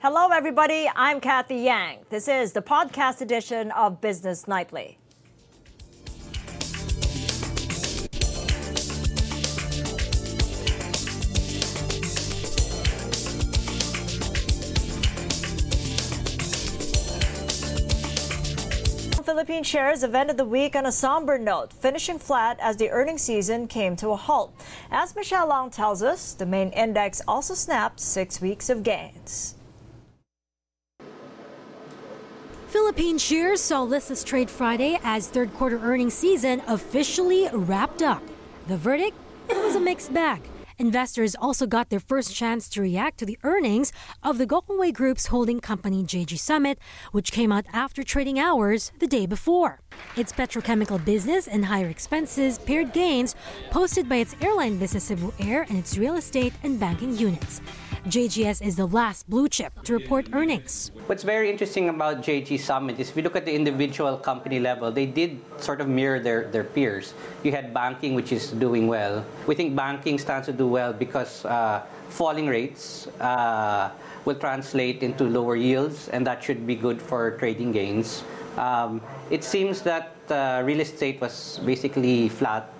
Hello, everybody. I'm Kathy Yang. This is the podcast edition of Business Nightly. Philippine shares have ended the week on a somber note, finishing flat as the earnings season came to a halt. As Michelle Long tells us, the main index also snapped six weeks of gains. Philippine shares saw listless trade Friday as third quarter earnings season officially wrapped up. The verdict? It was a mixed bag. Investors also got their first chance to react to the earnings of the Gokongwei Group's holding company JG Summit, which came out after trading hours the day before. Its petrochemical business and higher expenses pared gains posted by its airline business Cebu Air and its real estate and banking units. JGS is the last blue chip to report earnings. What's very interesting about JG Summit is if you look at the individual company level, they did sort of mirror their, their peers. You had banking, which is doing well. We think banking stands to do well because uh, falling rates uh, will translate into lower yields, and that should be good for trading gains. Um, it seems that uh, real estate was basically flat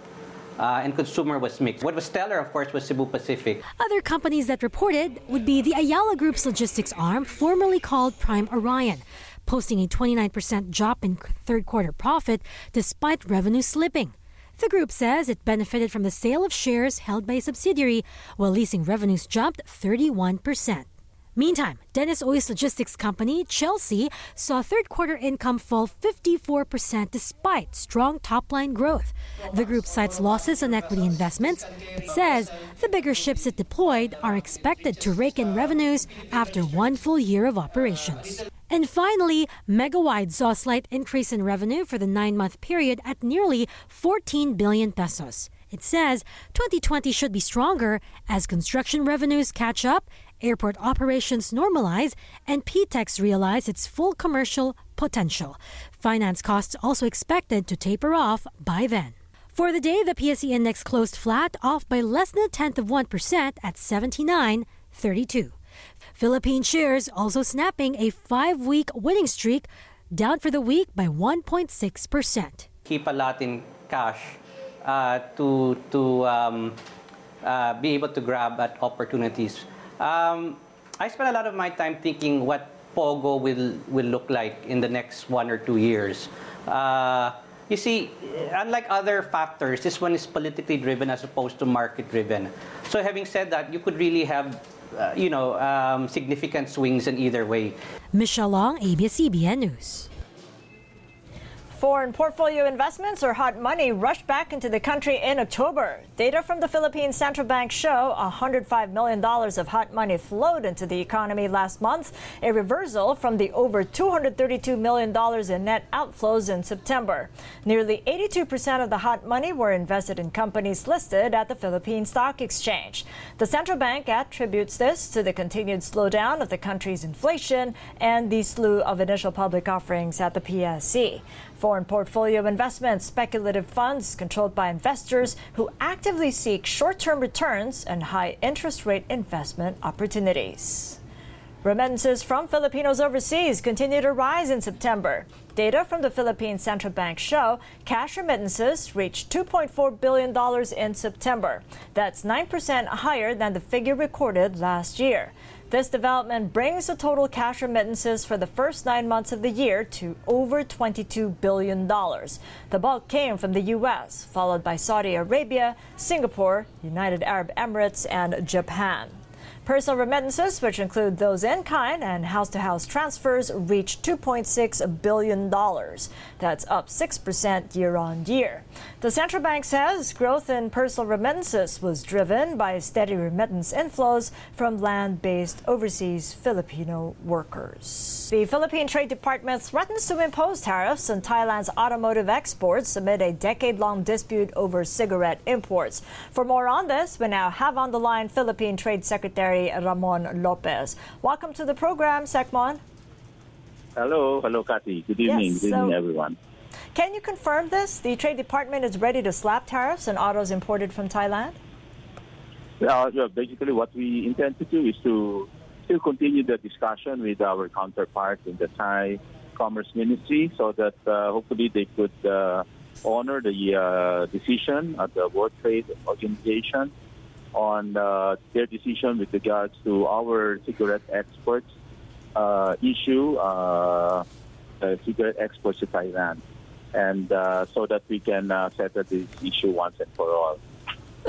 uh, and consumer was mixed. What was stellar, of course, was Cebu Pacific. Other companies that reported would be the Ayala Group's logistics arm, formerly called Prime Orion, posting a 29% drop in third quarter profit despite revenue slipping. The group says it benefited from the sale of shares held by a subsidiary, while leasing revenues jumped 31%. Meantime, Dennis Uy's logistics company, Chelsea, saw third quarter income fall 54% despite strong top line growth. The group cites losses on equity investments, but says the bigger ships it deployed are expected to rake in revenues after one full year of operations. And finally, Megawide saw a slight increase in revenue for the nine month period at nearly 14 billion pesos. It says 2020 should be stronger as construction revenues catch up airport operations normalize, and PITX realize its full commercial potential. Finance costs also expected to taper off by then. For the day, the PSE index closed flat, off by less than a tenth of 1% at 79.32. Philippine shares also snapping a five week winning streak, down for the week by 1.6%. Keep a lot in cash uh, to, to um, uh, be able to grab at opportunities um, I spend a lot of my time thinking what Pogo will, will look like in the next one or two years. Uh, you see, unlike other factors, this one is politically driven as opposed to market driven. So, having said that, you could really have, uh, you know, um, significant swings in either way. Michelle Long, ABS-CBN News. Foreign portfolio investments or hot money rushed back into the country in October. Data from the Philippine Central Bank show $105 million of hot money flowed into the economy last month, a reversal from the over $232 million in net outflows in September. Nearly 82% of the hot money were invested in companies listed at the Philippine Stock Exchange. The central bank attributes this to the continued slowdown of the country's inflation and the slew of initial public offerings at the PSE. Foreign portfolio investments, speculative funds controlled by investors who actively seek short term returns and high interest rate investment opportunities. Remittances from Filipinos overseas continue to rise in September. Data from the Philippine Central Bank show cash remittances reached $2.4 billion in September. That's 9% higher than the figure recorded last year. This development brings the total cash remittances for the first nine months of the year to over $22 billion. The bulk came from the U.S., followed by Saudi Arabia, Singapore, United Arab Emirates, and Japan. Personal remittances, which include those in kind and house to house transfers, reached $2.6 billion. That's up 6% year on year. The central bank says growth in personal remittances was driven by steady remittance inflows from land based overseas Filipino workers. The Philippine Trade Department threatens to impose tariffs on Thailand's automotive exports amid a decade long dispute over cigarette imports. For more on this, we now have on the line Philippine Trade Secretary. Secretary Ramon Lopez. Welcome to the program, Secmon. Hello, hello, Kathy. Good evening, yes, good evening, everyone. Can you confirm this? The Trade Department is ready to slap tariffs on autos imported from Thailand? Yeah, basically, what we intend to do is to still continue the discussion with our counterparts in the Thai Commerce Ministry so that uh, hopefully they could uh, honor the uh, decision of the World Trade Organization on uh, their decision with regards to our cigarette exports uh, issue, uh, cigarette exports to Thailand, and so that we can settle this issue once and for all.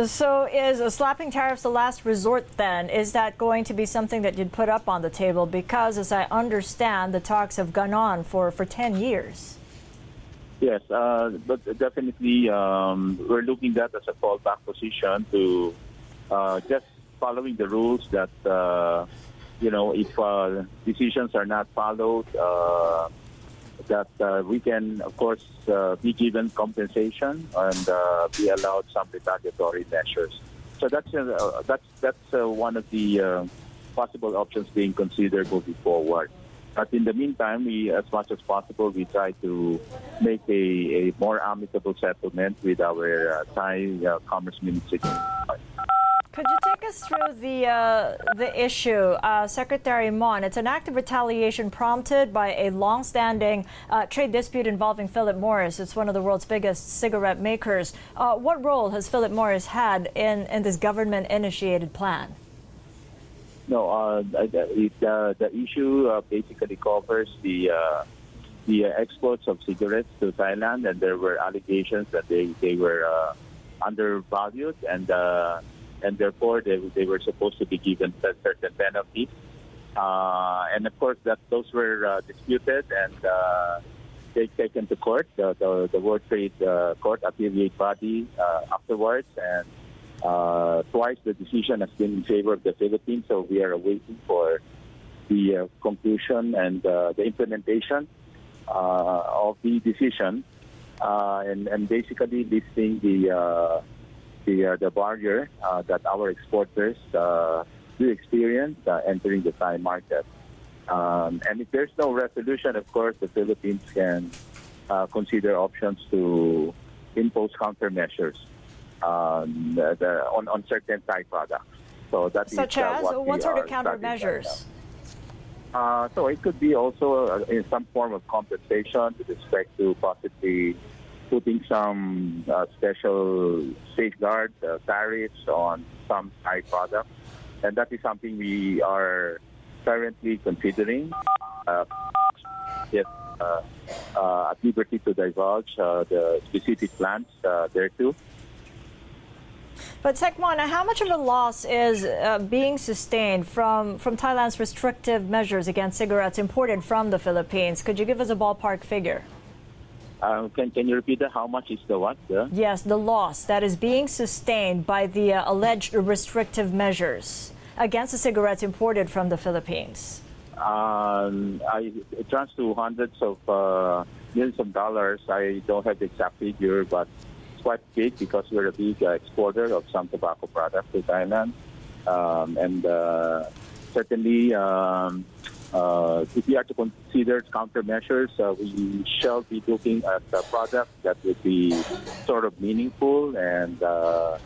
So, is slapping tariffs the last resort then? Is that going to be something that you'd put up on the table? Because, as I understand, the talks have gone on for, for 10 years. Yes, uh, but definitely um, we're looking at that as a fallback position to uh, just following the rules that, uh, you know, if uh, decisions are not followed, uh, that uh, we can, of course, be given compensation and be allowed some retaliatory measures. So that's that's that's one of the possible options being considered moving forward. But in the meantime, we, as much as possible, we try to make a, a more amicable settlement with our uh, Thai uh, Commerce Ministry. Could you take us through the uh, the issue, uh, Secretary Mon? It's an act of retaliation prompted by a long-standing uh, trade dispute involving Philip Morris. It's one of the world's biggest cigarette makers. Uh, what role has Philip Morris had in, in this government-initiated plan? No, uh, it, uh, the issue basically covers the the exports of cigarettes to Thailand, and there were allegations that they they were undervalued and and therefore they, they were supposed to be given certain penalties. Uh, and of course, that those were uh, disputed and uh, they taken to court, the, the, the World Trade uh, Court affiliate body uh, afterwards, and uh, twice the decision has been in favor of the Philippines. So we are waiting for the conclusion and the implementation of the decision, and, and basically listing the the uh, the barrier uh, that our exporters uh, do experience entering the Thai market. Um, and if there's no resolution, of course, the Philippines can consider options to impose countermeasures um, the, the, on, on certain Thai products. So that Such is, as what, what sort of countermeasures? Uh, so it could be also uh, in some form of compensation with respect to possibly putting some uh, special safeguard uh, tariffs on some Thai products, and that is something we are currently considering. Uh, yes, uh, uh, at liberty to divulge uh, the specific plans there too. But Secmon, how much of a loss is uh, being sustained from, from Thailand's restrictive measures against cigarettes imported from the Philippines? Could you give us a ballpark figure? Um, can, can you repeat that? How much is the what? The? Yes, the loss that is being sustained by the uh, alleged restrictive measures against the cigarettes imported from the Philippines. Um, I, it runs to hundreds of uh, millions of dollars. I don't have the exact figure, but it's quite big because we're a big uh, exporter of some tobacco products to Thailand. Um, and uh, certainly, um, uh, if we are to consider countermeasures, uh, we shall be looking at a product that would be sort of meaningful and uh,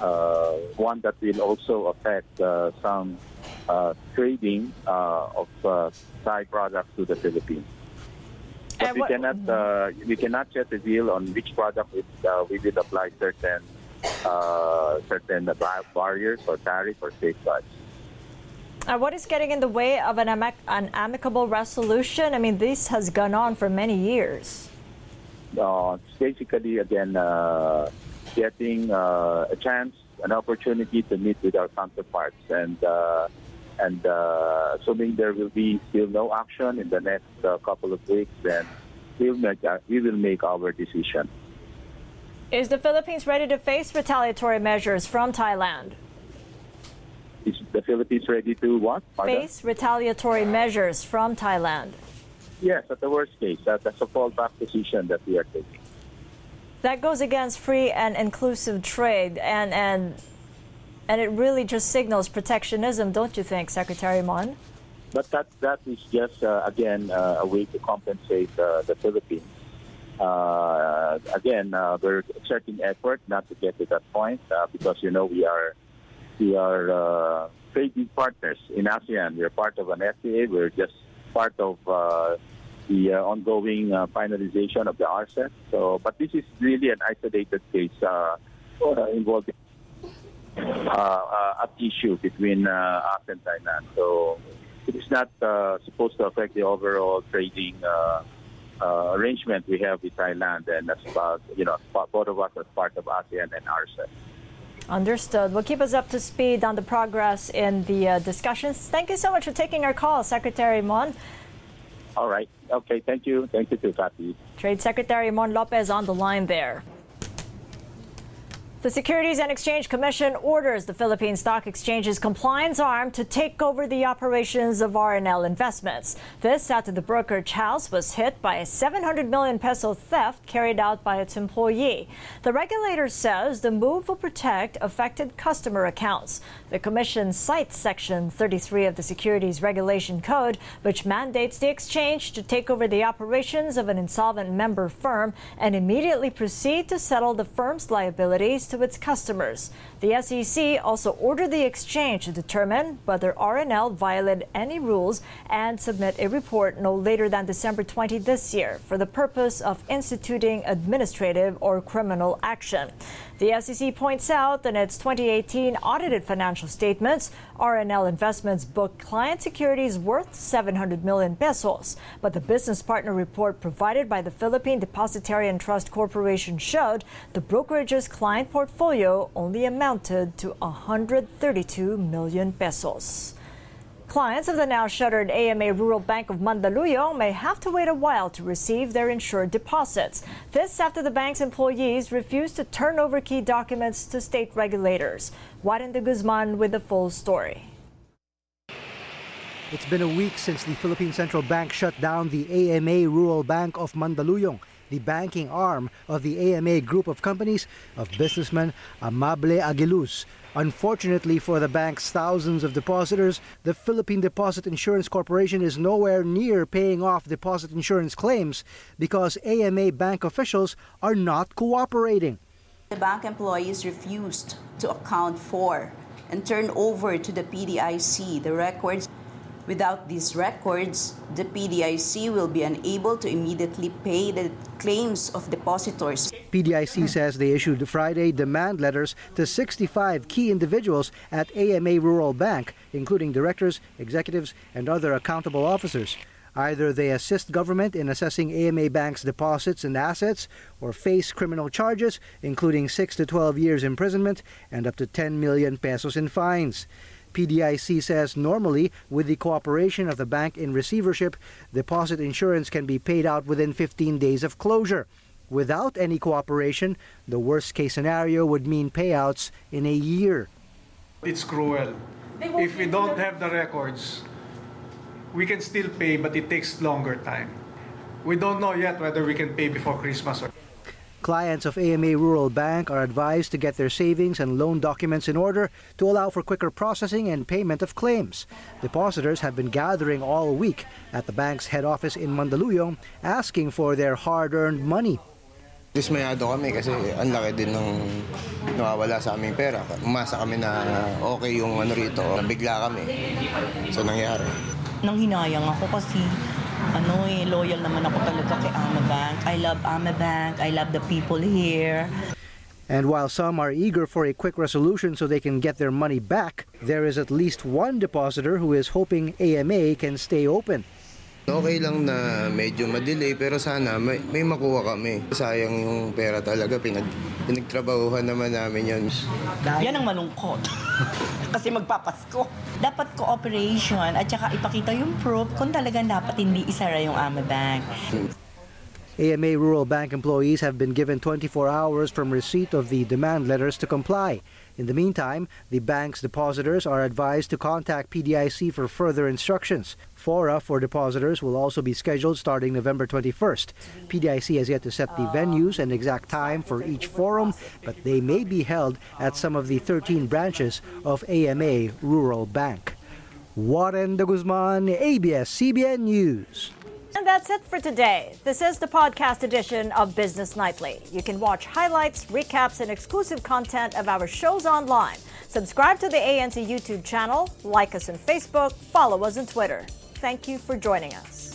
uh one that will also affect uh, some uh, trading of Thai products to the Philippines. But we cannot we cannot yet reveal on which product it, we will apply certain certain barriers or tariffs or safeguards. Uh, what is getting in the way of an, amic an, amicable resolution? I mean, this has gone on for many years. Uh, it's basically, again, uh, getting uh, a chance, an opportunity to meet with our counterparts. And, uh, and uh, assuming there will be still no action in the next couple of weeks, then we'll make, we will make our decision. Is the Philippines ready to face retaliatory measures from Thailand? Is the Philippines ready to what? Pardon? Face retaliatory measures from Thailand. Yes, at the worst case. That, that's a fallback position that we are taking. That goes against free and inclusive trade, and, and, and it really just signals protectionism, don't you think, Secretary Mon? But that, that is just, uh, again, uh, a way to compensate uh, the Philippines. Uh, again, uh, we're exerting effort not to get to that point uh, because, you know, we are we are uh, trading partners in ASEAN. We're part of an FTA. We're just part of uh, the uh, ongoing uh, finalization of the RCEP. So, but this is really an isolated case uh, uh, involving uh, uh, at issue between us and Thailand. So it is not supposed to affect the overall trading arrangement we have with Thailand and as part, you know, both of us as part of ASEAN and RCEP. Understood. Well, keep us up to speed on the progress in the uh, discussions. Thank you so much for taking our call, Secretary Mon. All right. Okay. Thank you. Thank you too, Kathy. Trade Secretary Mon Lopez on the line there. The Securities and Exchange Commission orders the Philippine Stock Exchange's compliance arm to take over the operations of R&L Investments. This after the brokerage house was hit by a 700 million peso theft carried out by its employee. The regulator says the move will protect affected customer accounts. The commission cites Section 33 of the Securities Regulation Code, which mandates the exchange to take over the operations of an insolvent member firm and immediately proceed to settle the firm's liabilities to its customers. The SEC also ordered the exchange to determine whether R&L violated any rules and submit a report no later than December 20 this year for the purpose of instituting administrative or criminal action. The SEC points out that in its 2018 audited financial statements, R&L Investments booked client securities worth 700 million pesos. But the business partner report provided by the Philippine Depositary and Trust Corporation showed the brokerage's client portfolio only amounted to 132 million pesos. Clients of the now shuttered AMA Rural Bank of Mandaluyong may have to wait a while to receive their insured deposits. This after the bank's employees refused to turn over key documents to state regulators. Warren de Guzman with the full story. It's been a week since the Philippine Central Bank shut down the AMA Rural Bank of Mandaluyong, the banking arm of the AMA group of companies of businessman Amable Aguiluz. Unfortunately for the bank's thousands of depositors, the Philippine Deposit Insurance Corporation is nowhere near paying off deposit insurance claims because AMA bank officials are not cooperating. The bank employees refused to account for and turn over to the PDIC the records Without these records, the PDIC will be unable to immediately pay the claims of depositors. PDIC says they issued Friday demand letters to 65 key individuals at AMA Rural Bank, including directors, executives, and other accountable officers. Either they assist government in assessing AMA Bank's deposits and assets or face criminal charges, including 6 to 12 years imprisonment and up to 10 million pesos in fines. PDIC says normally, with the cooperation of the bank in receivership, deposit insurance can be paid out within 15 days of closure. Without any cooperation, the worst case scenario would mean payouts in a year. It's cruel. If we don't have the records, we can still pay, but it takes longer time. We don't know yet whether we can pay before Christmas or Clients of AMA Rural Bank are advised to get their savings and loan documents in order to allow for quicker processing and payment of claims. Depositors have been gathering all week at the bank's head office in Mandaluyong asking for their hard-earned money. Dismayado kami kasi ang laki din ng nawawala sa aming pera. Umasa kami na okay yung ano rito. Nabigla kami sa nangyari. Nang hinayang ako kasi ano eh, loyal naman ako talaga kay Amabank. I love Amabank. I love the people here. And while some are eager for a quick resolution so they can get their money back, there is at least one depositor who is hoping AMA can stay open. Okay lang na medyo madelay pero sana may, may makuha kami. Sayang yung pera talaga, pinag, pinagtrabahuhan naman namin yun. Yan ang malungkot. Kasi magpapasko. Dapat cooperation at saka ipakita yung proof kung talagang dapat hindi isara yung AMA Bank. AMA Rural Bank employees have been given 24 hours from receipt of the demand letters to comply. In the meantime, the bank's depositors are advised to contact PDIC for further instructions. Fora for depositors will also be scheduled starting November 21st. PDIC has yet to set the oh. venues and exact time for each forum, but they may be held at some of the 13 branches of AMA Rural Bank. Warren de Guzman, ABS-CBN News. And that's it for today. This is the podcast edition of Business Nightly. You can watch highlights, recaps, and exclusive content of our shows online. Subscribe to the ANC YouTube channel, like us on Facebook, follow us on Twitter. Thank you for joining us.